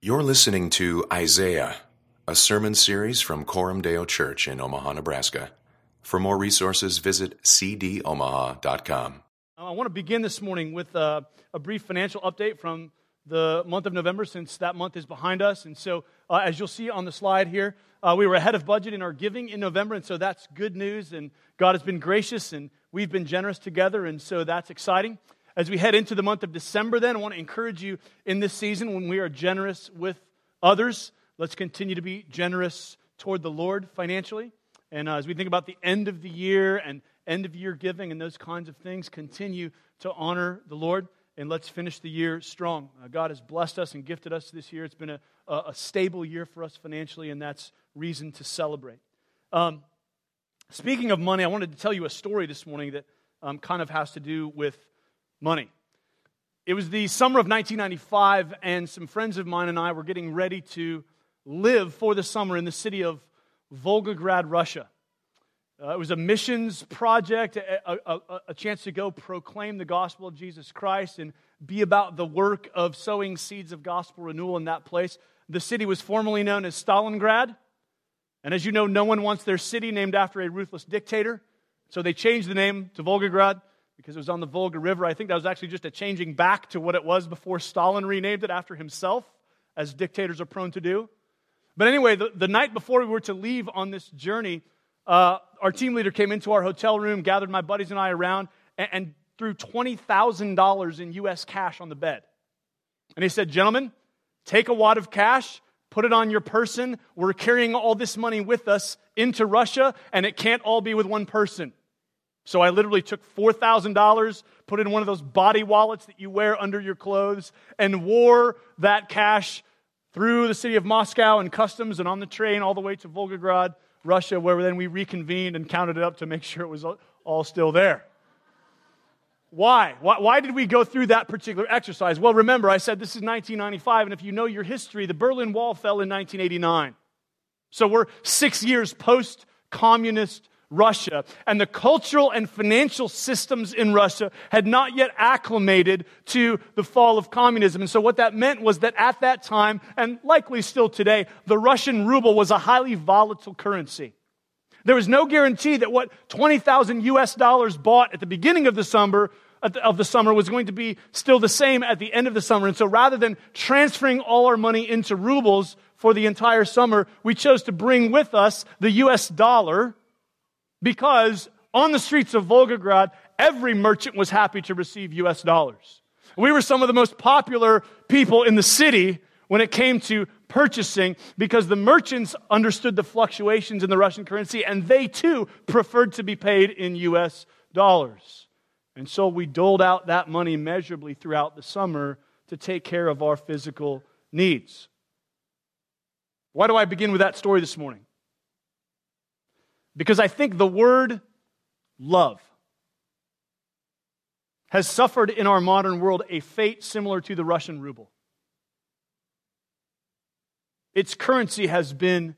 You're listening to Isaiah, a sermon series from Coram Deo Church in Omaha, Nebraska. For more resources, visit cdomaha.com. I want to begin this morning with a, a, brief financial update from the month of November, since that month is behind us. And so, uh, as you'll see on the slide here, uh, we were ahead of budget in our giving in November, and so that's good news. And God has been gracious, and we've been generous together, and so that's exciting. As we head into the month of December, then, I want to encourage you in this season when we are generous with others, let's continue to be generous toward the Lord financially. And uh, as we think about the end of the year and end of year giving and those kinds of things, continue to honor the Lord. And let's finish the year strong. Uh, God has blessed us and gifted us this year. It's been a, a, stable year for us financially, and that's reason to celebrate. Um, speaking of money, I wanted to tell you a story this morning that um, kind of has to do with money. It was the summer of 1995, and some friends of mine and I were getting ready to live for the summer in the city of Volgograd, Russia. Uh, it was a missions project, a, a, a, chance to go proclaim the gospel of Jesus Christ and be about the work of sowing seeds of gospel renewal in that place. The city was formerly known as Stalingrad. And as you know, no one wants their city named after a ruthless dictator. So they changed the name to Volgograd because it was on the Volga River. I think that was actually just a changing back to what it was before Stalin renamed it after himself, as dictators are prone to do. But anyway, the, the night before we were to leave on this journey, uh, our team leader came into our hotel room, gathered my buddies and I around, and, and threw $20,000 in U.S. cash on the bed. And he said, Gentlemen, take a wad of cash, put it on your person. We're carrying all this money with us into Russia, and it can't all be with one person. So I literally took $4,000, put it in one of those body wallets that you wear under your clothes, and wore that cash through the city of Moscow and customs and on the train all the way to Volgograd, Russia, where then we reconvened and counted it up to make sure it was all still there. Why? Why, why did we go through that particular exercise? Well, remember, I said this is 1995, and if you know your history, the Berlin Wall fell in 1989. So we're six years post communist Russia, and the cultural and financial systems in Russia had not yet acclimated to the fall of communism. And so, what that meant was that at that time, and likely still today, the Russian ruble was a highly volatile currency. There was no guarantee that what 20,000 US dollars bought at the beginning of the summer of the summer was going to be still the same at the end of the summer. And so rather than transferring all our money into rubles for the entire summer, we chose to bring with us the US dollar because on the streets of Volgograd, every merchant was happy to receive US dollars. We were some of the most popular people in the city when it came to purchasing because the merchants understood the fluctuations in the Russian currency and they too preferred to be paid in US dollars. And so we doled out that money measurably throughout the summer to take care of our physical needs. Why do I begin with that story this morning? Because I think the word love has suffered in our modern world a fate similar to the Russian ruble. Its currency has been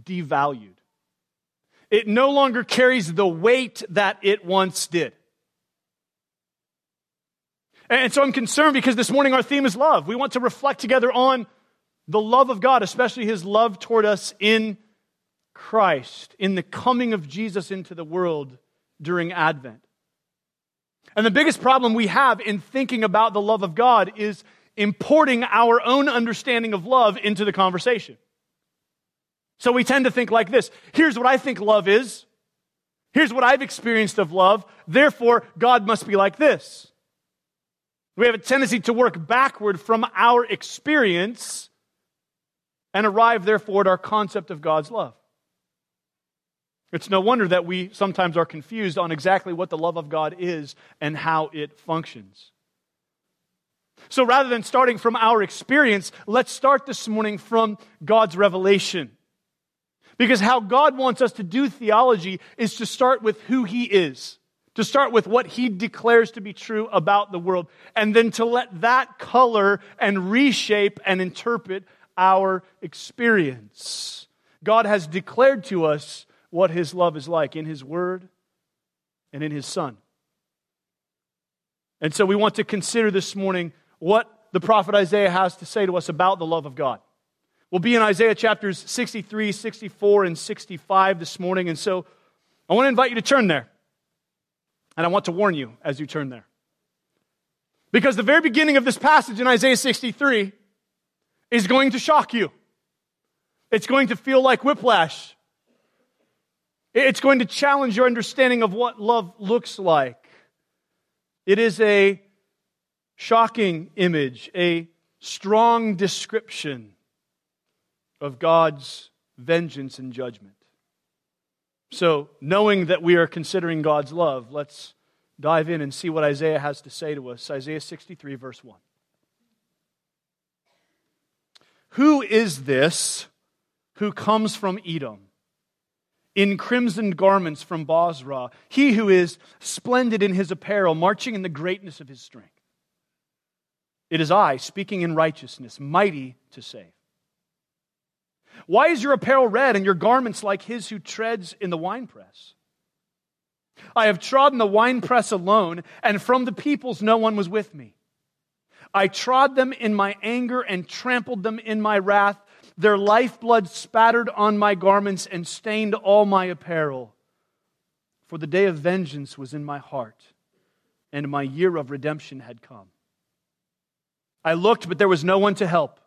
devalued. It no longer carries the weight that it once did. And so I'm concerned because this morning our theme is love. We want to reflect together on the love of God, especially his love toward us in Christ in the coming of Jesus into the world during Advent. And the biggest problem we have in thinking about the love of God is importing our own understanding of love into the conversation. So we tend to think like this here's what I think love is, here's what I've experienced of love, therefore, God must be like this. We have a tendency to work backward from our experience and arrive, therefore, at our concept of God's love. It's no wonder that we sometimes are confused on exactly what the love of God is and how it functions. So rather than starting from our experience, let's start this morning from God's revelation. Because how God wants us to do theology is to start with who He is, to start with what He declares to be true about the world, and then to let that color and reshape and interpret our experience. God has declared to us what his love is like in his word and in his son. And so we want to consider this morning what the prophet Isaiah has to say to us about the love of God. We'll be in Isaiah chapters 63, 64, and 65 this morning. And so I want to invite you to turn there. And I want to warn you as you turn there. Because the very beginning of this passage in Isaiah 63 is going to shock you. It's going to feel like whiplash. It's going to challenge your understanding of what love looks like. It is a shocking image, a strong description of God's vengeance and judgment. So, knowing that we are considering God's love, let's dive in and see what Isaiah has to say to us. Isaiah 63, verse 1. Who is this who comes from Edom? In crimson garments from Bozrah, he who is splendid in his apparel, marching in the greatness of his strength. It is I, speaking in righteousness, mighty to save. Why is your apparel red and your garments like his who treads in the winepress? I have trodden the winepress alone, and from the peoples no one was with me. I trod them in my anger and trampled them in my wrath. Their lifeblood spattered on my garments and stained all my apparel. For the day of vengeance was in my heart, and my year of redemption had come. I looked, but there was no one to help.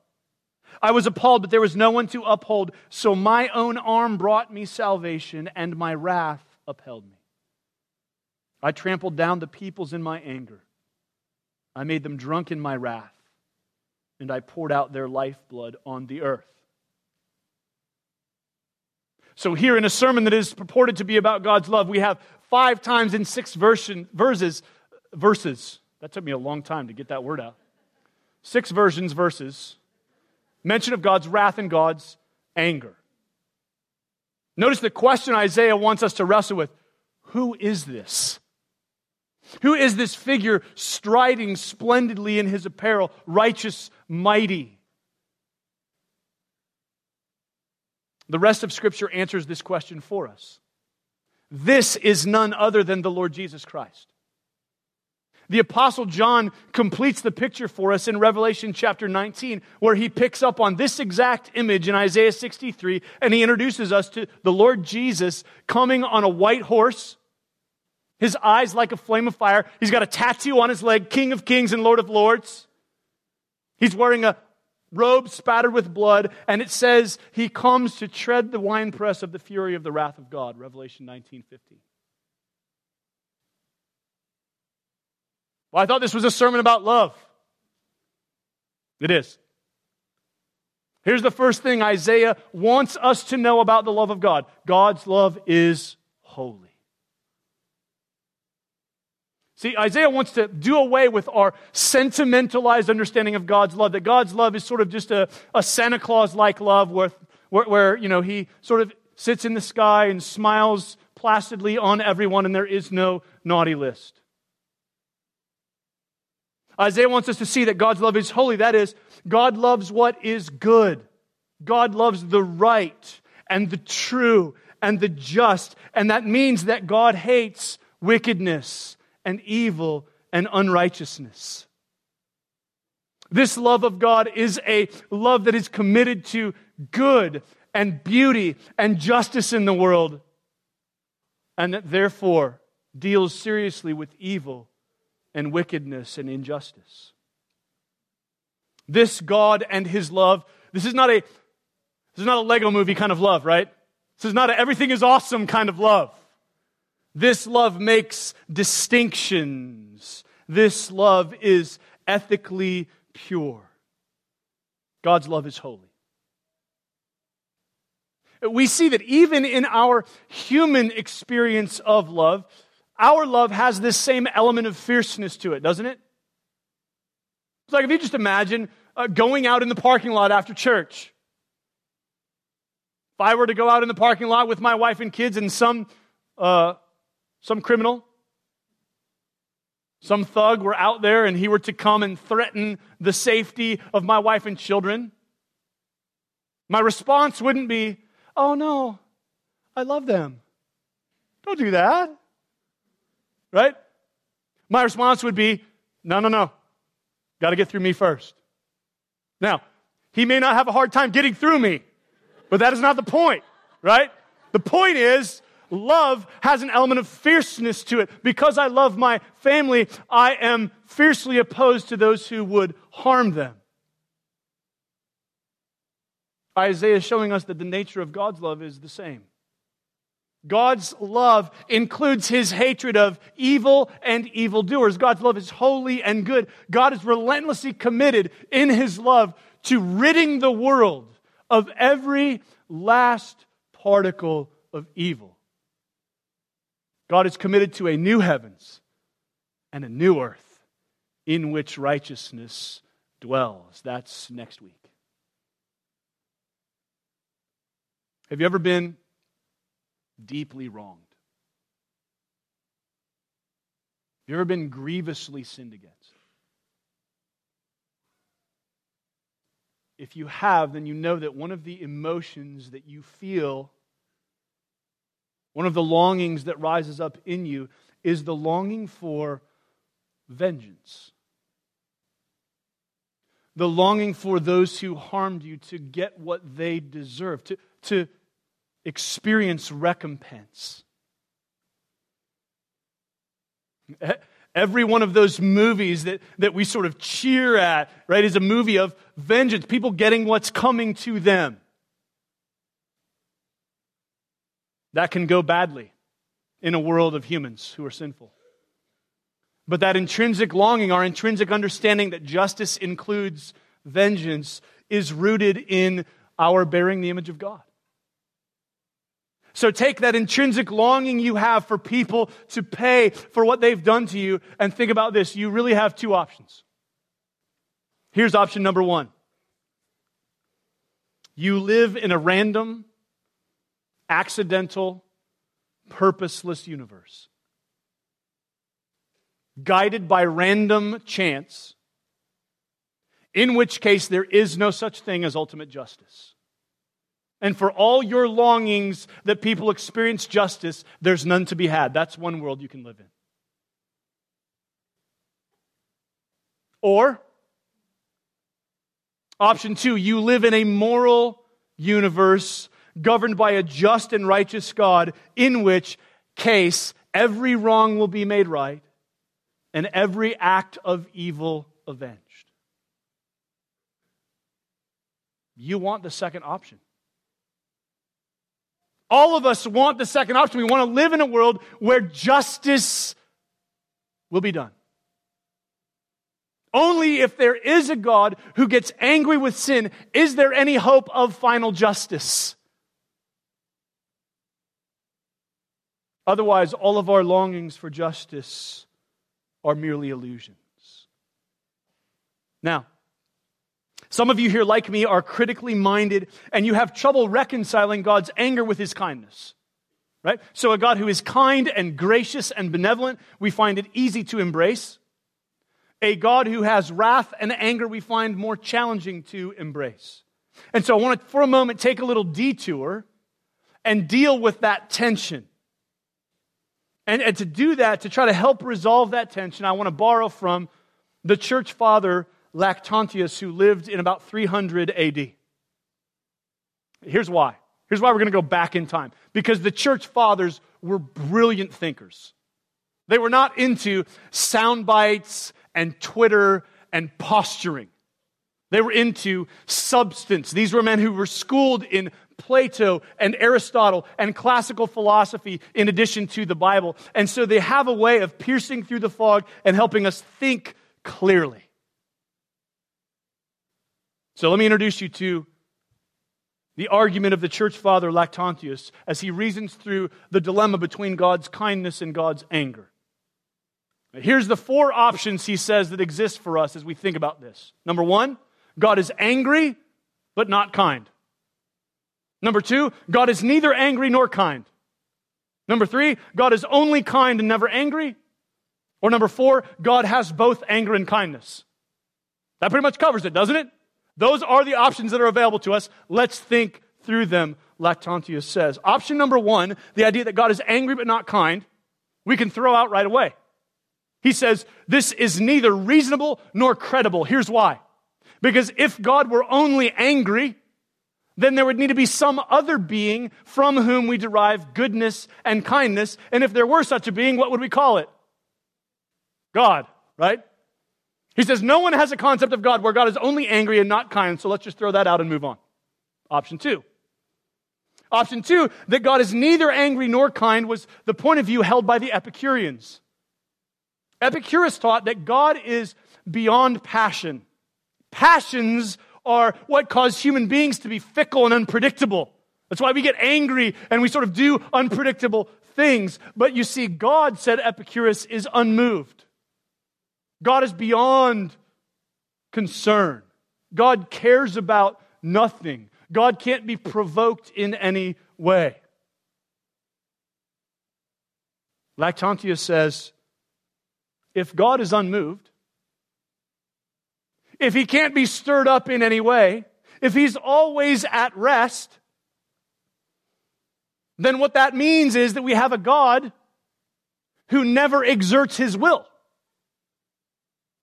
I was appalled, but there was no one to uphold. So my own arm brought me salvation, and my wrath upheld me. I trampled down the peoples in my anger. I made them drunk in my wrath, and I poured out their lifeblood on the earth. So, here in a sermon that is purported to be about God's love, we have five times in six version, verses, verses. That took me a long time to get that word out. Six versions, verses. Mention of God's wrath and God's anger. Notice the question Isaiah wants us to wrestle with Who is this? Who is this figure striding splendidly in his apparel, righteous, mighty? The rest of Scripture answers this question for us. This is none other than the Lord Jesus Christ. The Apostle John completes the picture for us in Revelation chapter 19, where he picks up on this exact image in Isaiah 63, and he introduces us to the Lord Jesus coming on a white horse, his eyes like a flame of fire. He's got a tattoo on his leg, King of Kings and Lord of Lords. He's wearing a, robe spattered with blood, and it says he comes to tread the winepress of the fury of the wrath of God, Revelation 19:15. Well, I thought this was a sermon about love. It is. Here's the first thing Isaiah wants us to know about the love of God God's love is holy. See, Isaiah wants to do away with our sentimentalized understanding of God's love, that God's love is sort of just a, a Santa Claus like love where, where, where, you know, he sort of sits in the sky and smiles placidly on everyone and there is no naughty list. Isaiah wants us to see that God's love is holy. That is, God loves what is good. God loves the right and the true and the just. And that means that God hates wickedness and evil and unrighteousness. This love of God is a love that is committed to good and beauty and justice in the world, and that therefore deals seriously with evil and wickedness and injustice. This God and his love, this is not a this is not a Lego movie kind of love, right? This is not a everything is awesome kind of love. This love makes distinctions. This love is ethically pure. God's love is holy. We see that even in our human experience of love, our love has this same element of fierceness to it, doesn't it? It's like if you just imagine uh, going out in the parking lot after church. If I were to go out in the parking lot with my wife and kids and some uh, some criminal, some thug were out there and he were to come and threaten the safety of my wife and children, my response wouldn't be, oh no, I love them. Don't do that. Right? My response would be, no, no, no. Got to get through me first. Now, he may not have a hard time getting through me, but that is not the point, right? The point is, love has an element of fierceness to it. Because I love my family, I am fiercely opposed to those who would harm them. Isaiah is showing us that the nature of God's love is the same. God's love includes his hatred of evil and evildoers. God's love is holy and good. God is relentlessly committed in his love to ridding the world of every last particle of evil. God is committed to a new heavens and a new earth in which righteousness dwells. That's next week. Have you ever been deeply wronged? Have you ever been grievously sinned against? If you have, then you know that one of the emotions that you feel, one of the longings that rises up in you, is the longing for vengeance. The longing for those who harmed you to get what they deserve, to, to experience recompense. Every one of those movies that, that we sort of cheer at, right, is a movie of vengeance, people getting what's coming to them. That can go badly in a world of humans who are sinful. But that intrinsic longing, our intrinsic understanding that justice includes vengeance, is rooted in our bearing the image of God. So take that intrinsic longing you have for people to pay for what they've done to you and think about this. You really have two options. Here's option number one you live in a random, accidental, purposeless universe, guided by random chance, in which case there is no such thing as ultimate justice. And for all your longings that people experience justice, there's none to be had. That's one world you can live in. Or, option two, you live in a moral universe governed by a just and righteous God, in which case every wrong will be made right and every act of evil avenged. You want the second option. All of us want the second option. We want to live in a world where justice will be done. Only if there is a God who gets angry with sin is there any hope of final justice. Otherwise, all of our longings for justice are merely illusions. Now, some of you here, like me, are critically minded and you have trouble reconciling God's anger with his kindness. Right? So, a God who is kind and gracious and benevolent, we find it easy to embrace. A God who has wrath and anger, we find more challenging to embrace. And so, I want to, for a moment, take a little detour and deal with that tension. And, and to do that, to try to help resolve that tension, I want to borrow from the church father Lactantius, who lived in about 300 AD. Here's why. Here's why we're going to go back in time. Because the church fathers were brilliant thinkers. They were not into sound bites and Twitter and posturing. They were into substance. These were men who were schooled in Plato and Aristotle and classical philosophy in addition to the Bible. And so they have a way of piercing through the fog and helping us think clearly. So let me introduce you to the argument of the church father Lactantius as he reasons through the dilemma between God's kindness and God's anger. Here's the four options he says that exist for us as we think about this. Number one, God is angry, but not kind. Number two, God is neither angry nor kind. Number three, God is only kind and never angry. Or number four, God has both anger and kindness. That pretty much covers it, doesn't it? Those are the options that are available to us. Let's think through them, Lactantius says. Option number one, the idea that God is angry but not kind, we can throw out right away. He says, This is neither reasonable nor credible. Here's why. Because if God were only angry, then there would need to be some other being from whom we derive goodness and kindness. And if there were such a being, what would we call it? God, right? He says no one has a concept of God where God is only angry and not kind, so let's just throw that out and move on. Option two. Option two, that God is neither angry nor kind, was the point of view held by the Epicureans. Epicurus taught that God is beyond passion. Passions are what cause human beings to be fickle and unpredictable. That's why we get angry and we sort of do unpredictable things. But you see, God, said Epicurus, is unmoved. God is beyond concern. God cares about nothing. God can't be provoked in any way. Lactantius says if God is unmoved, if he can't be stirred up in any way, if he's always at rest, then what that means is that we have a God who never exerts his will.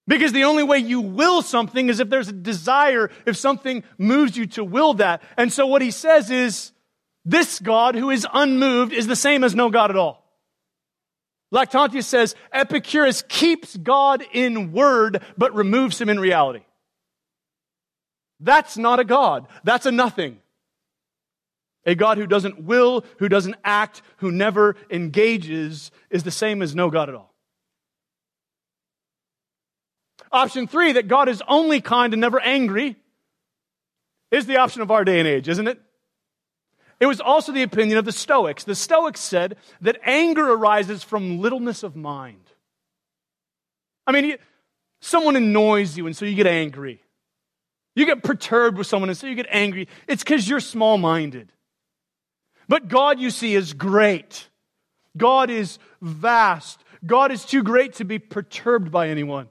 Because the only way you will something is if there's a desire, if something moves you to will that. And so what he says is, this God who is unmoved is the same as no God at all. Lactantius says Epicurus keeps God in word, but removes him in reality. That's not a God. That's a nothing. A God who doesn't will, who doesn't act, who never engages is the same as no God at all. Option three, that God is only kind and never angry, is the option of our day and age, isn't it? It was also the opinion of the Stoics. The Stoics said that anger arises from littleness of mind. I mean, someone annoys you and so you get angry. You get perturbed with someone and so you get angry. It's because you're small minded. But God, you see, is great. God is vast. God is too great to be perturbed by anyone.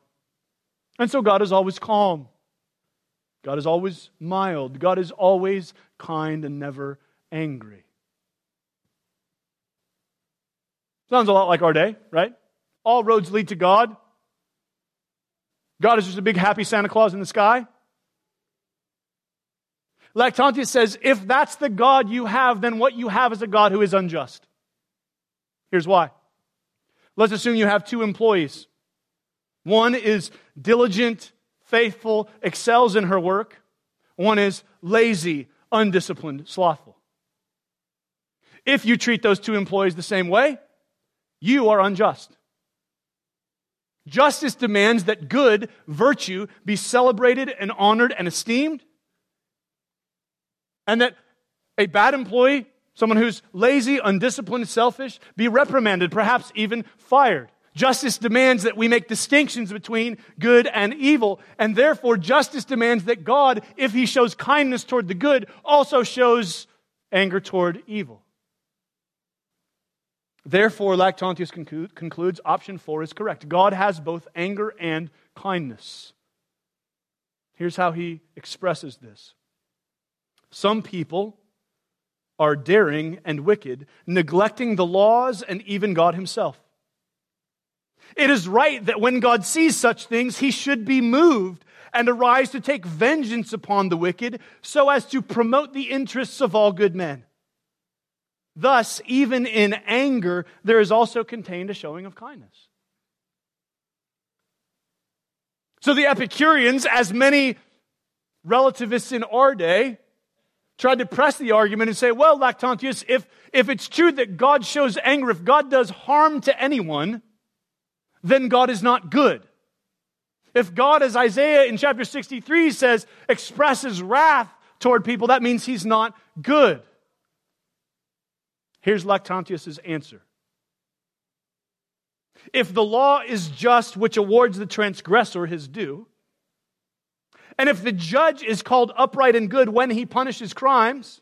And so God is always calm. God is always mild. God is always kind and never angry. Sounds a lot like our day, right? All roads lead to God. God is just a big happy Santa Claus in the sky. Lactantius says, if that's the God you have, then what you have is a God who is unjust. Here's why. Let's assume you have two employees. One is diligent, faithful, excels in her work. One is lazy, undisciplined, slothful. If you treat those two employees the same way, you are unjust. Justice demands that good, virtue, be celebrated and honored and esteemed, and that a bad employee, someone who's lazy, undisciplined, selfish, be reprimanded, perhaps even fired. Justice demands that we make distinctions between good and evil, and therefore justice demands that God, if he shows kindness toward the good, also shows anger toward evil. Therefore, Lactantius concludes option four is correct. God has both anger and kindness. Here's how he expresses this Some people are daring and wicked, neglecting the laws and even God himself. It is right that when God sees such things, he should be moved and arise to take vengeance upon the wicked so as to promote the interests of all good men. Thus, even in anger, there is also contained a showing of kindness. So the Epicureans, as many relativists in our day, tried to press the argument and say, well, Lactantius, if, if it's true that God shows anger, if God does harm to anyone, then God is not good. If God, as Isaiah in chapter 63 says, expresses wrath toward people, that means he's not good. Here's Lactantius' answer. If the law is just, which awards the transgressor his due, and if the judge is called upright and good when he punishes crimes,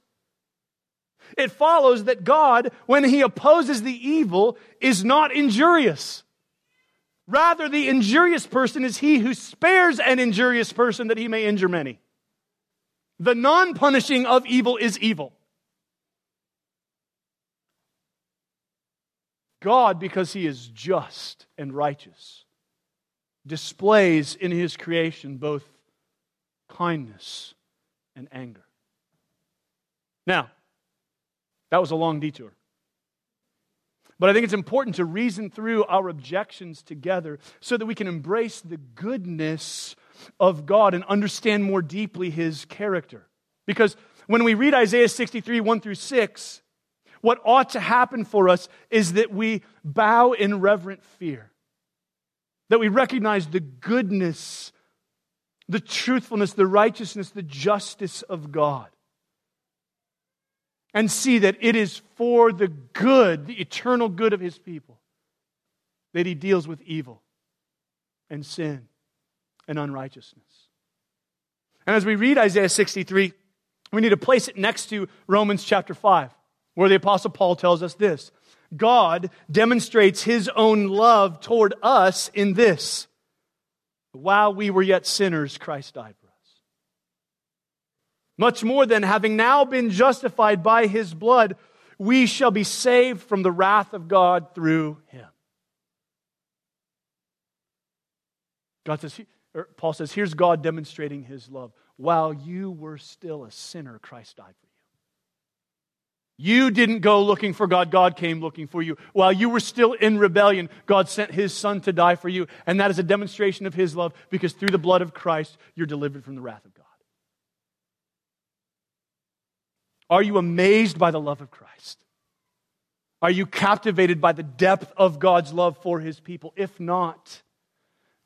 it follows that God, when he opposes the evil, is not injurious. Rather, the injurious person is he who spares an injurious person that he may injure many. The non punishing of evil is evil. God, because he is just and righteous, displays in his creation both kindness and anger. Now, that was a long detour. But I think it's important to reason through our objections together so that we can embrace the goodness of God and understand more deeply his character. Because when we read Isaiah 63, 1 through 6, what ought to happen for us is that we bow in reverent fear, that we recognize the goodness, the truthfulness, the righteousness, the justice of God and see that it is for the good, the eternal good of his people, that he deals with evil and sin and unrighteousness. And as we read Isaiah 63, we need to place it next to Romans chapter 5, where the Apostle Paul tells us this God demonstrates his own love toward us in this while we were yet sinners, Christ died for us. Much more than having now been justified by his blood, we shall be saved from the wrath of God through him. God says, er, Paul says, here's God demonstrating his love. While you were still a sinner, Christ died for you. You didn't go looking for God, God came looking for you. While you were still in rebellion, God sent his son to die for you. And that is a demonstration of his love because through the blood of Christ, you're delivered from the wrath of God. Are you amazed by the love of Christ? Are you captivated by the depth of God's love for his people? If not,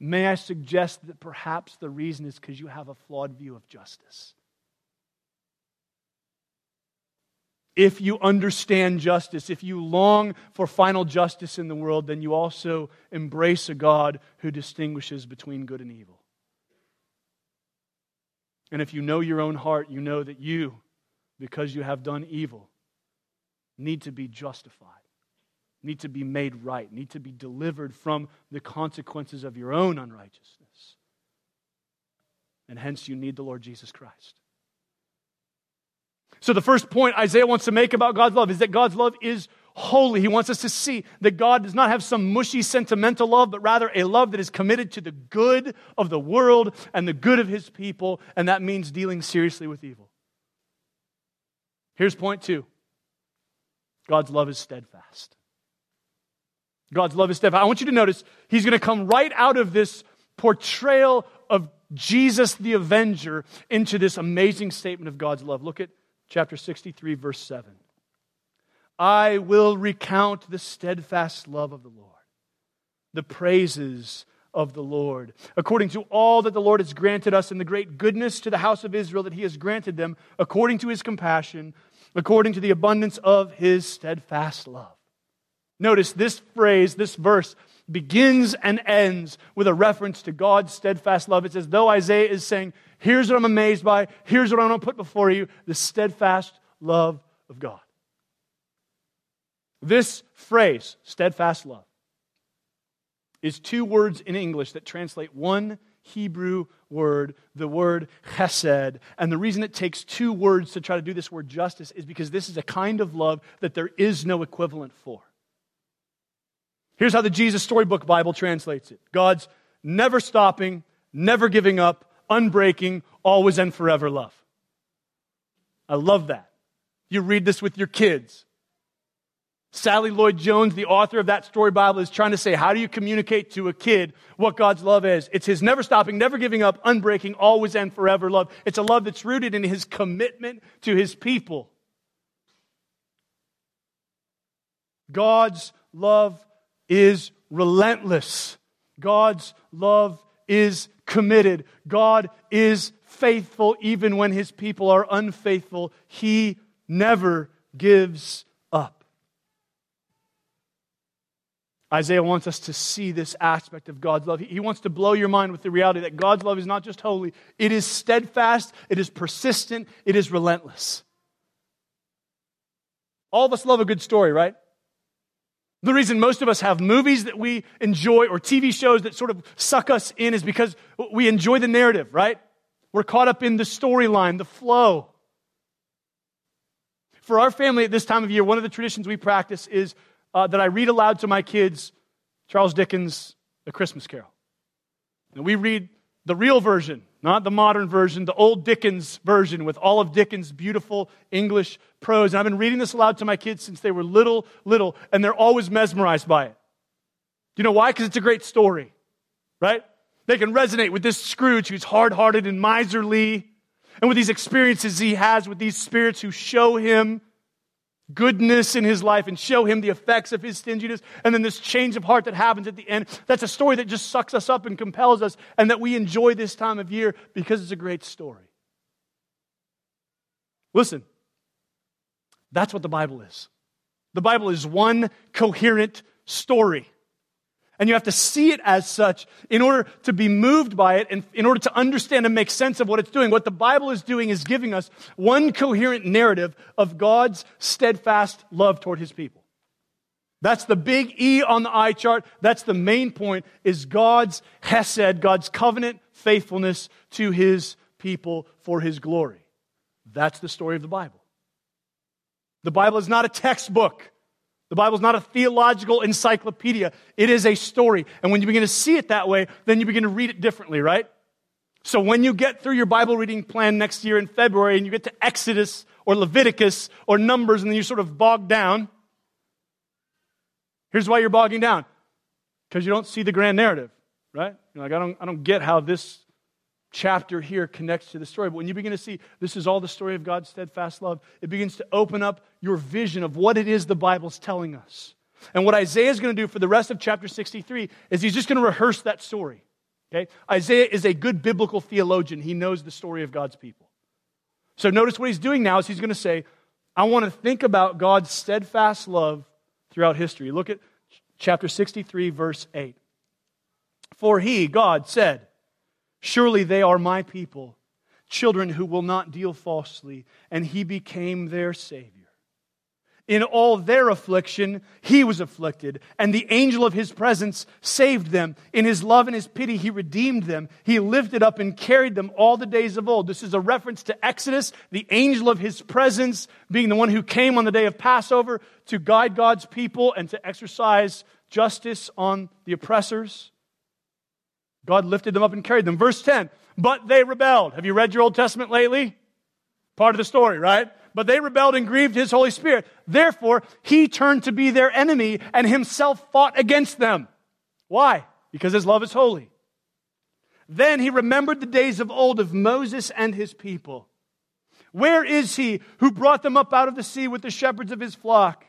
may I suggest that perhaps the reason is because you have a flawed view of justice. If you understand justice, if you long for final justice in the world, then you also embrace a God who distinguishes between good and evil. And if you know your own heart, you know that you because you have done evil need to be justified, need to be made right, need to be delivered from the consequences of your own unrighteousness. And hence you need the Lord Jesus Christ. So, the first point Isaiah wants to make about God's love is that God's love is holy. He wants us to see that God does not have some mushy, sentimental love, but rather a love that is committed to the good of the world and the good of his people, and that means dealing seriously with evil. Here's point two God's love is steadfast. God's love is steadfast. I want you to notice he's going to come right out of this portrayal of Jesus the Avenger into this amazing statement of God's love. Look at chapter 63, verse 7. I will recount the steadfast love of the Lord, the praises of the Lord, according to all that the Lord has granted us in the great goodness to the house of Israel that he has granted them, according to his compassion according to the abundance of his steadfast love. Notice this phrase, this verse, begins and ends with a reference to God's steadfast love. It's as though Isaiah is saying, Here's what I'm amazed by. Here's what I'm going to put before you the steadfast love of God. This phrase, steadfast love, is two words in English that translate one Hebrew word, the word chesed. And the reason it takes two words to try to do this word justice is because this is a kind of love that there is no equivalent for. Here's how the Jesus Storybook Bible translates it God's never stopping, never giving up, unbreaking, always and forever love. I love that. You read this with your kids. Sally Lloyd Jones, the author of that story Bible, is trying to say, how do you communicate to a kid what God's love is? It's his never stopping, never giving up, unbreaking, always and forever love. It's a love that's rooted in his commitment to his people. God's love is relentless. God's love is committed. God is faithful even when his people are unfaithful. He never gives up. Isaiah wants us to see this aspect of God's love. He wants to blow your mind with the reality that God's love is not just holy, it is steadfast, it is persistent, it is relentless. All of us love a good story, right? The reason most of us have movies that we enjoy or TV shows that sort of suck us in is because we enjoy the narrative, right? We're caught up in the storyline, the flow. For our family at this time of year, one of the traditions we practice is uh, that I read aloud to my kids Charles Dickens' A Christmas Carol. And we read the real version, not the modern version, the old Dickens version with all of Dickens' beautiful English prose. And I've been reading this aloud to my kids since they were little, little, and they're always mesmerized by it. Do you know why? Because it's a great story, right? They can resonate with this Scrooge who's hard hearted and miserly, and with these experiences he has with these spirits who show him goodness in his life and show him the effects of his stinginess, and then this change of heart that happens at the end. That's a story that just sucks us up and compels us, and that we enjoy this time of year because it's a great story. Listen, that's what the Bible is. The Bible is one coherent story. And you have to see it as such in order to be moved by it and in order to understand and make sense of what it's doing. What the Bible is doing is giving us one coherent narrative of God's steadfast love toward his people. That's the big E on the eye chart. That's the main point is God's hesed, God's covenant faithfulness to his people for his glory. That's the story of the Bible. The Bible is not a textbook. The Bible is not a theological encyclopedia. It is a story. And when you begin to see it that way, then you begin to read it differently, right? So when you get through your Bible reading plan next year in February and you get to Exodus or Leviticus or Numbers and then you sort of bog down, here's why you're bogging down. Because you don't see the grand narrative, right? You're like, I don't, I don't get how this chapter here connects to the story. But when you begin to see this is all the story of God's steadfast love, it begins to open up your vision of what it is the Bible's telling us. And what Isaiah is going to do for the rest of chapter 63 is he's just going to rehearse that story. Okay? Isaiah is a good biblical theologian. He knows the story of God's people. So notice what he's doing now is he's going to say, I want to think about God's steadfast love throughout history. Look at chapter 63, verse 8. For he, God, said, Surely they are my people, children who will not deal falsely. And he became their Savior. In all their affliction, he was afflicted, and the angel of his presence saved them. In his love and his pity, he redeemed them. He lifted up and carried them all the days of old. This is a reference to Exodus, the angel of his presence being the one who came on the day of Passover to guide God's people and to exercise justice on the oppressors. God lifted them up and carried them. Verse 10, but they rebelled. Have you read your Old Testament lately? Part of the story, right? But they rebelled and grieved his Holy Spirit. Therefore, he turned to be their enemy and himself fought against them. Why? Because his love is holy. Then he remembered the days of old of Moses and his people. Where is he who brought them up out of the sea with the shepherds of his flock?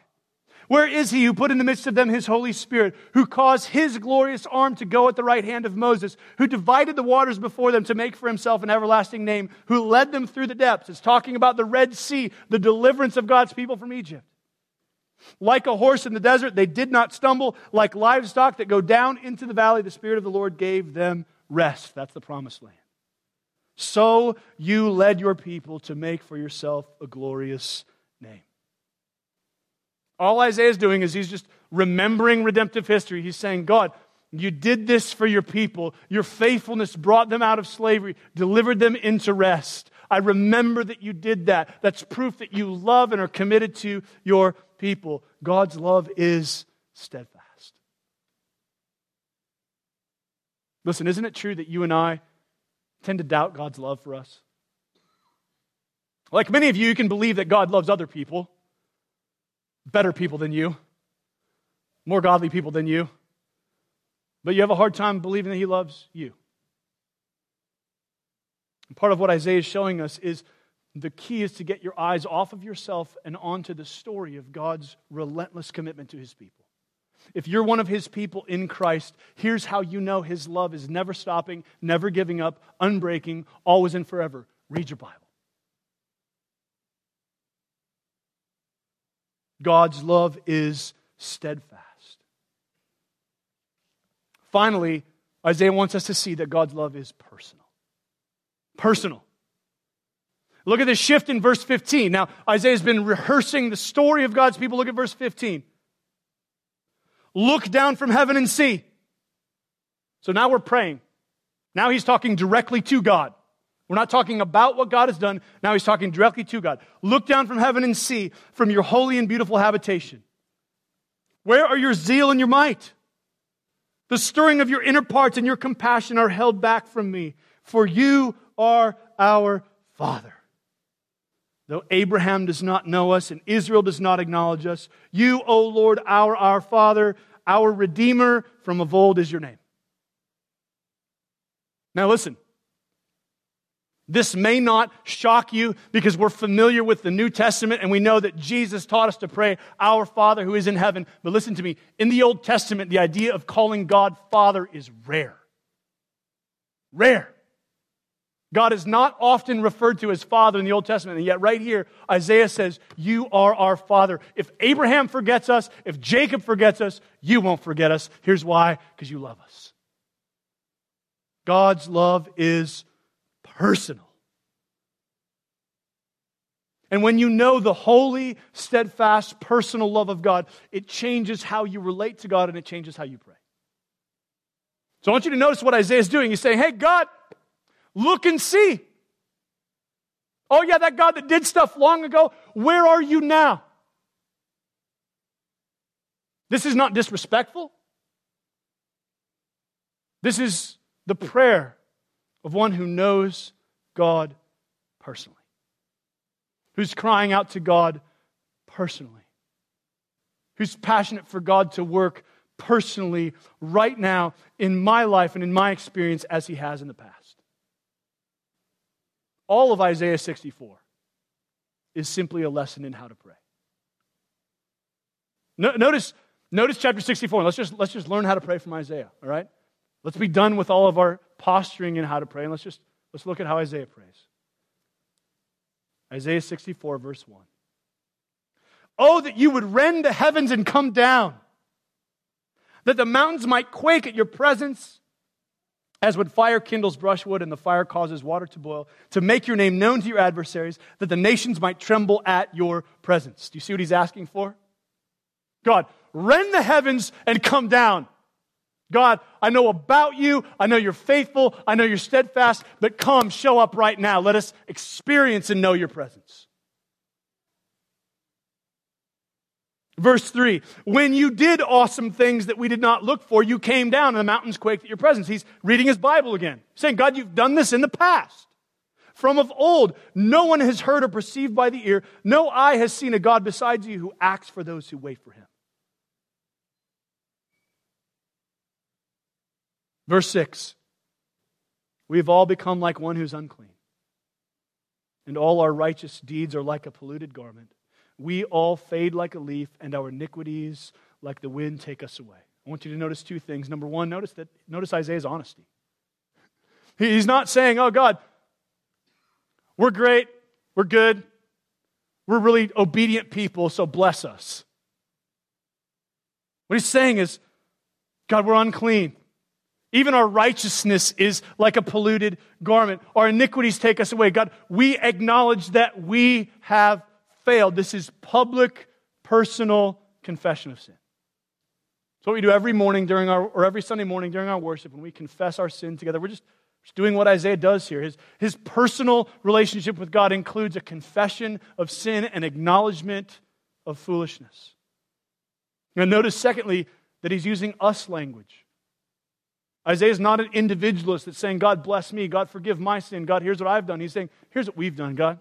Where is he who put in the midst of them his Holy Spirit, who caused his glorious arm to go at the right hand of Moses, who divided the waters before them to make for himself an everlasting name, who led them through the depths? It's talking about the Red Sea, the deliverance of God's people from Egypt. Like a horse in the desert, they did not stumble. Like livestock that go down into the valley, the Spirit of the Lord gave them rest. That's the promised land. So you led your people to make for yourself a glorious name. All Isaiah is doing is he's just remembering redemptive history. He's saying, God, you did this for your people. Your faithfulness brought them out of slavery, delivered them into rest. I remember that you did that. That's proof that you love and are committed to your people. God's love is steadfast. Listen, isn't it true that you and I tend to doubt God's love for us? Like many of you, you can believe that God loves other people better people than you, more godly people than you, but you have a hard time believing that He loves you. And part of what Isaiah is showing us is the key is to get your eyes off of yourself and onto the story of God's relentless commitment to His people. If you're one of His people in Christ, here's how you know His love is never stopping, never giving up, unbreaking, always and forever. Read your Bible. God's love is steadfast. Finally, Isaiah wants us to see that God's love is personal. Personal. Look at this shift in verse 15. Now, Isaiah's been rehearsing the story of God's people. Look at verse 15. Look down from heaven and see. So now we're praying. Now he's talking directly to God. We're not talking about what God has done. Now he's talking directly to God. Look down from heaven and see from your holy and beautiful habitation. Where are your zeal and your might? The stirring of your inner parts and your compassion are held back from me, for you are our Father. Though Abraham does not know us and Israel does not acknowledge us, you, O Lord, our, our Father, our Redeemer from of old is your name. Now listen. This may not shock you because we're familiar with the New Testament and we know that Jesus taught us to pray, Our Father who is in heaven. But listen to me. In the Old Testament, the idea of calling God Father is rare. Rare. God is not often referred to as Father in the Old Testament, and yet right here, Isaiah says, You are our Father. If Abraham forgets us, if Jacob forgets us, you won't forget us. Here's why because you love us. God's love is personal. And when you know the holy, steadfast, personal love of God, it changes how you relate to God and it changes how you pray. So I want you to notice what Isaiah is doing. He's saying, Hey, God, Look and see. Oh, yeah, that God that did stuff long ago, where are you now? This is not disrespectful. This is the prayer of one who knows God personally, who's crying out to God personally, who's passionate for God to work personally right now in my life and in my experience as he has in the past all of Isaiah 64 is simply a lesson in how to pray. No, notice, notice chapter 64. Let's just, let's just learn how to pray from Isaiah, all right? Let's be done with all of our posturing in how to pray, and let's just let's look at how Isaiah prays. Isaiah 64, verse 1. Oh, that you would rend the heavens and come down, that the mountains might quake at your presence as when fire kindles brushwood and the fire causes water to boil, to make your name known to your adversaries, that the nations might tremble at your presence. Do you see what he's asking for? God, rend the heavens and come down. God, I know about you. I know you're faithful. I know you're steadfast, but come, show up right now. Let us experience and know your presence. Verse 3 When you did awesome things that we did not look for, you came down and the mountains quaked at your presence. He's reading his Bible again, saying, God, you've done this in the past. From of old, no one has heard or perceived by the ear, no eye has seen a God besides you who acts for those who wait for him. Verse 6 We have all become like one who's unclean, and all our righteous deeds are like a polluted garment. We all fade like a leaf, and our iniquities, like the wind, take us away. I want you to notice two things. Number one, notice that notice Isaiah's honesty. He's not saying, "Oh God, we're great, we're good, we're really obedient people, so bless us." What he's saying is, God, we're unclean. Even our righteousness is like a polluted garment. Our iniquities take us away. God, we acknowledge that we have failed. This is public, personal confession of sin. It's what we do every morning during our, or every Sunday morning during our worship when we confess our sin together. We're just, just doing what Isaiah does here. His, his personal relationship with God includes a confession of sin and acknowledgement of foolishness. Now, notice, secondly, that he's using us language. Isaiah is not an individualist that's saying, God bless me, God forgive my sin, God, here's what I've done. He's saying, here's what we've done, God.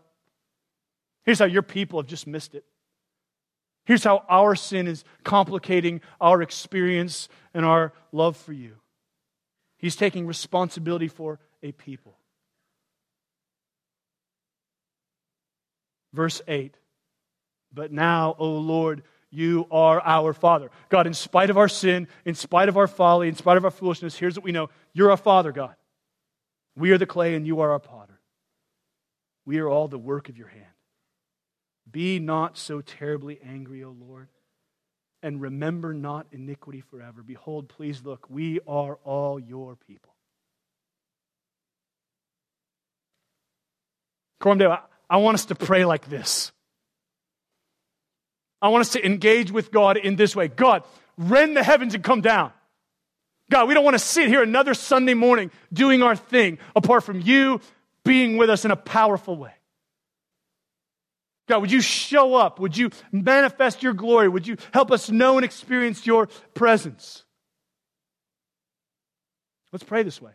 Here's how your people have just missed it. Here's how our sin is complicating our experience and our love for you. He's taking responsibility for a people. Verse 8 But now, O Lord, you are our Father. God, in spite of our sin, in spite of our folly, in spite of our foolishness, here's what we know you're our Father, God. We are the clay and you are our potter. We are all the work of your hand. Be not so terribly angry, O Lord, and remember not iniquity forever. Behold, please look, we are all your people. Coram Deo, I want us to pray like this. I want us to engage with God in this way God, rend the heavens and come down. God, we don't want to sit here another Sunday morning doing our thing apart from you being with us in a powerful way. God, would you show up? Would you manifest your glory? Would you help us know and experience your presence? Let's pray this way.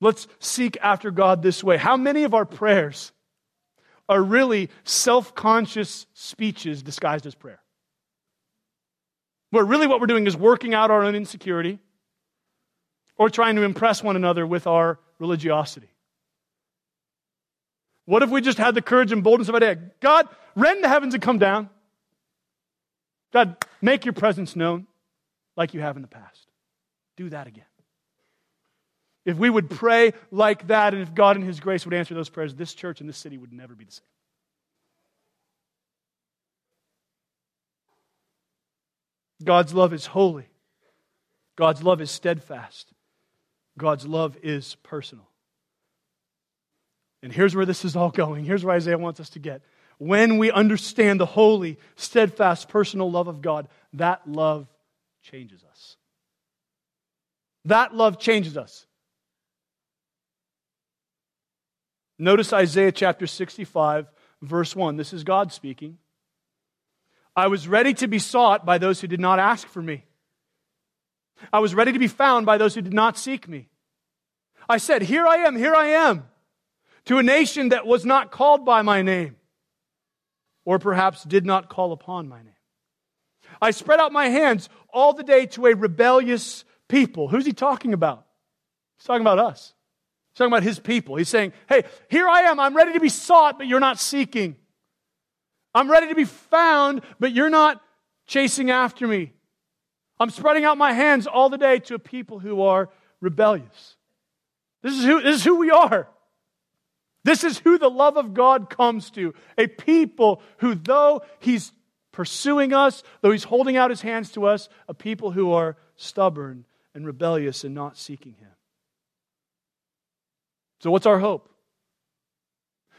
Let's seek after God this way. How many of our prayers are really self conscious speeches disguised as prayer? Where really what we're doing is working out our own insecurity or trying to impress one another with our religiosity. What if we just had the courage and boldness of day? God, rend the heavens and come down. God, make your presence known like you have in the past. Do that again. If we would pray like that, and if God in His grace would answer those prayers, this church and this city would never be the same. God's love is holy. God's love is steadfast. God's love is personal. And here's where this is all going. Here's where Isaiah wants us to get. When we understand the holy, steadfast, personal love of God, that love changes us. That love changes us. Notice Isaiah chapter 65, verse 1. This is God speaking. I was ready to be sought by those who did not ask for me. I was ready to be found by those who did not seek me. I said, Here I am, here I am, to a nation that was not called by my name, or perhaps did not call upon my name. I spread out my hands all the day to a rebellious people. Who's he talking about? He's talking about us. He's talking about his people. He's saying, Hey, here I am. I'm ready to be sought, but you're not seeking. I'm ready to be found, but you're not chasing after me. I'm spreading out my hands all the day to a people who are rebellious. This is who, this is who we are. This is who the love of God comes to. A people who, though He's pursuing us, though He's holding out His hands to us, a people who are stubborn and rebellious and not seeking Him. So, what's our hope?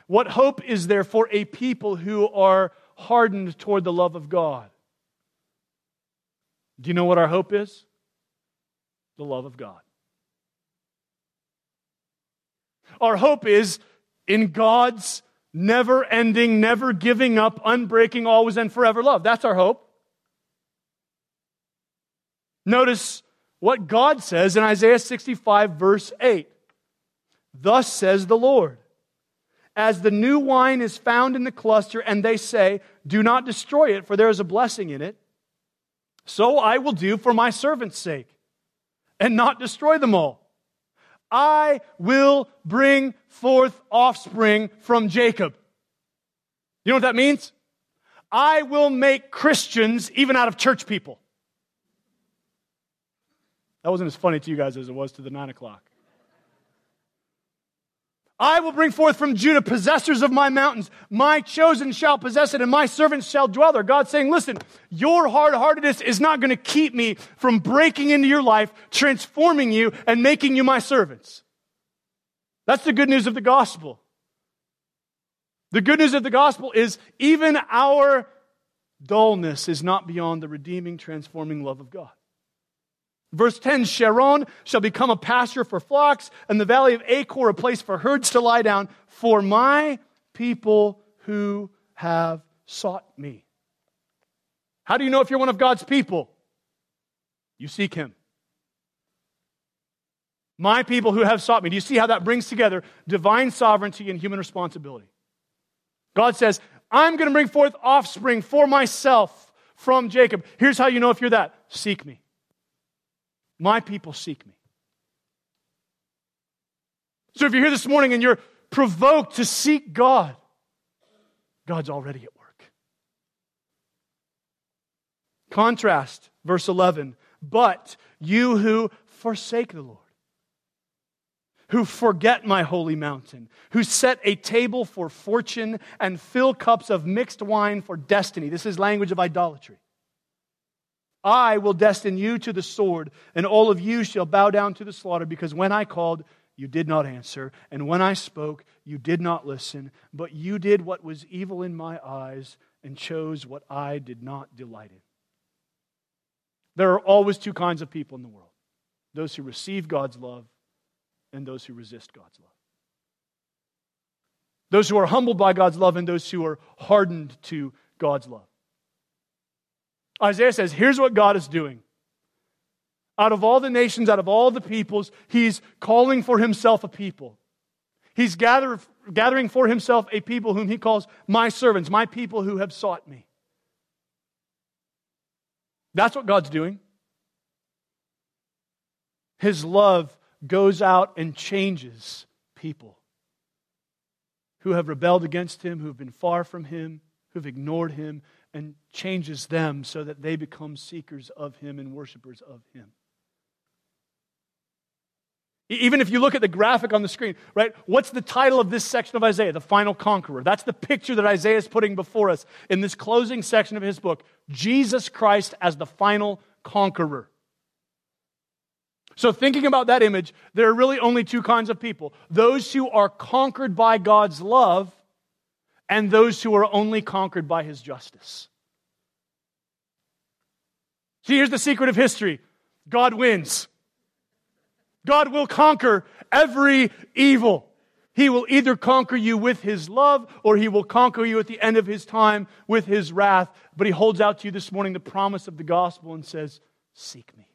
What hope is there for a people who are hardened toward the love of God? Do you know what our hope is? The love of God. Our hope is in God's never ending, never giving up, unbreaking, always and forever love. That's our hope. Notice what God says in Isaiah 65, verse 8. Thus says the Lord As the new wine is found in the cluster, and they say, Do not destroy it, for there is a blessing in it, so I will do for my servant's sake, and not destroy them all. I will bring forth offspring from Jacob. You know what that means? I will make Christians even out of church people. That wasn't as funny to you guys as it was to the nine o'clock. I will bring forth from Judah possessors of my mountains. My chosen shall possess it, and my servants shall dwell there. God's saying, listen, your hard heartedness is not going to keep me from breaking into your life, transforming you, and making you my servants. That's the good news of the gospel. The good news of the gospel is even our dullness is not beyond the redeeming, transforming love of God. Verse 10 Sharon shall become a pasture for flocks, and the valley of Achor a place for herds to lie down, for my people who have sought me. How do you know if you're one of God's people? You seek him. My people who have sought me. Do you see how that brings together divine sovereignty and human responsibility? God says, I'm going to bring forth offspring for myself from Jacob. Here's how you know if you're that seek me. My people seek me. So if you're here this morning and you're provoked to seek God, God's already at work. Contrast, verse 11. But you who forsake the Lord, who forget my holy mountain, who set a table for fortune and fill cups of mixed wine for destiny. This is language of idolatry. I will destine you to the sword, and all of you shall bow down to the slaughter, because when I called, you did not answer, and when I spoke, you did not listen, but you did what was evil in my eyes and chose what I did not delight in. There are always two kinds of people in the world those who receive God's love and those who resist God's love. Those who are humbled by God's love and those who are hardened to God's love. Isaiah says, Here's what God is doing Out of all the nations, out of all the peoples, he's calling for himself a people. He's gather, gathering for himself a people whom he calls my servants, my people who have sought me. That's what God's doing. His love goes out and changes people who have rebelled against him, who have been far from him, who have ignored him, and changes them so that they become seekers of him and worshipers of him. Even if you look at the graphic on the screen, right? What's the title of this section of Isaiah? The final conqueror. That's the picture that Isaiah is putting before us in this closing section of his book. Jesus Christ as the final conqueror. So, thinking about that image, there are really only two kinds of people those who are conquered by God's love, and those who are only conquered by his justice. See, here's the secret of history God wins. God will conquer every evil. He will either conquer you with his love or he will conquer you at the end of his time with his wrath. But he holds out to you this morning the promise of the gospel and says, Seek me.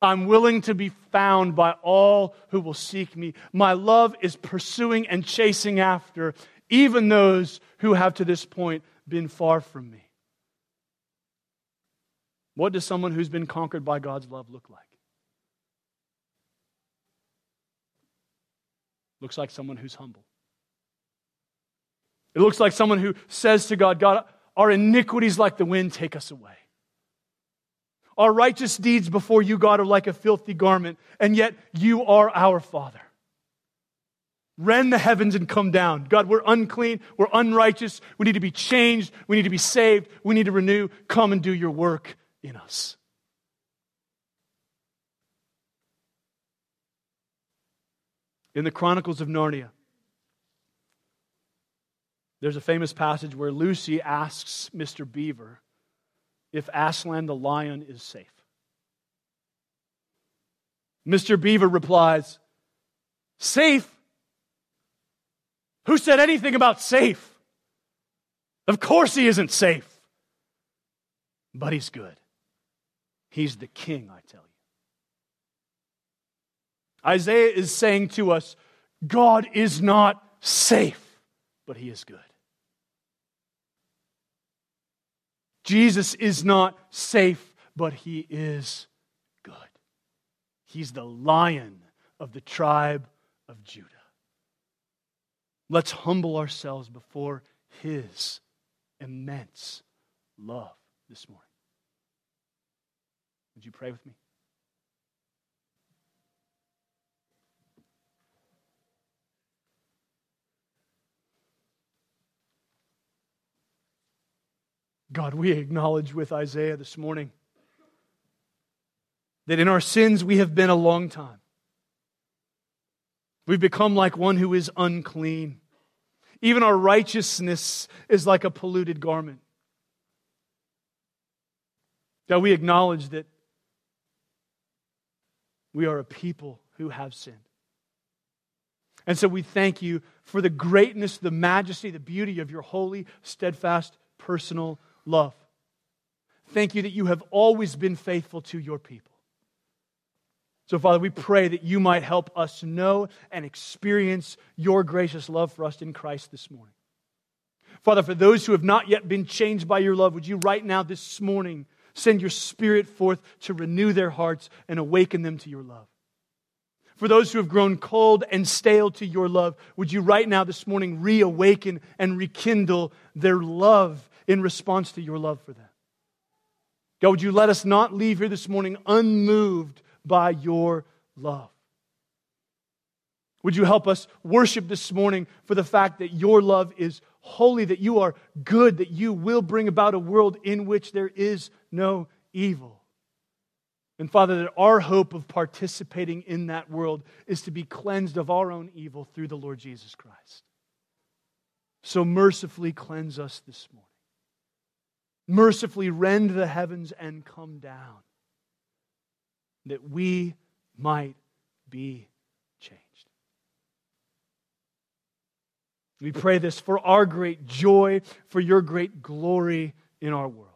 I'm willing to be found by all who will seek me. My love is pursuing and chasing after even those who have to this point been far from me. What does someone who's been conquered by God's love look like? looks like someone who's humble. It looks like someone who says to God, God, our iniquities like the wind take us away. Our righteous deeds before you, God, are like a filthy garment, and yet you are our Father. Rend the heavens and come down. God, we're unclean, we're unrighteous, we need to be changed, we need to be saved, we need to renew. Come and do your work in us. in the Chronicles of Narnia. There's a famous passage where Lucy asks Mr. Beaver if Aslan the lion is safe. Mr. Beaver replies, Safe? Who said anything about safe? Of course he isn't safe. But he's good. He's the king, I tell you. Isaiah is saying to us God is not safe, but he is good. Jesus is not safe, but he is good. He's the lion of the tribe of Judah. Let's humble ourselves before his immense love this morning. Would you pray with me? God, we acknowledge with Isaiah this morning that in our sins we have been a long time. We've become like one who is unclean. Even our righteousness is like a polluted garment. God, we acknowledge that we are a people who have sinned. And so we thank you for the greatness, the majesty, the beauty of your holy, steadfast, personal love. Thank you that you have always been faithful to your people. So, Father, we pray that you might help us know and experience your gracious love for us in Christ this morning. Father, for those who have not yet been changed by your love, would you right now, this morning, send your spirit forth to renew their hearts and awaken them to your love? For those who have grown cold and stale to your love, would you right now, this morning, reawaken and rekindle their love in response to your love for them. God, would you let us not leave here this morning unmoved by your love? Would you help us worship this morning for the fact that your love is holy, that you are good, that you will bring about a world in which there is no evil? And Father, that our hope of participating in that world is to be cleansed of our own evil through the Lord Jesus Christ. So mercifully cleanse us this morning mercifully rend the heavens and come down, that we might be changed. We pray this for our great joy, for your great glory in our world.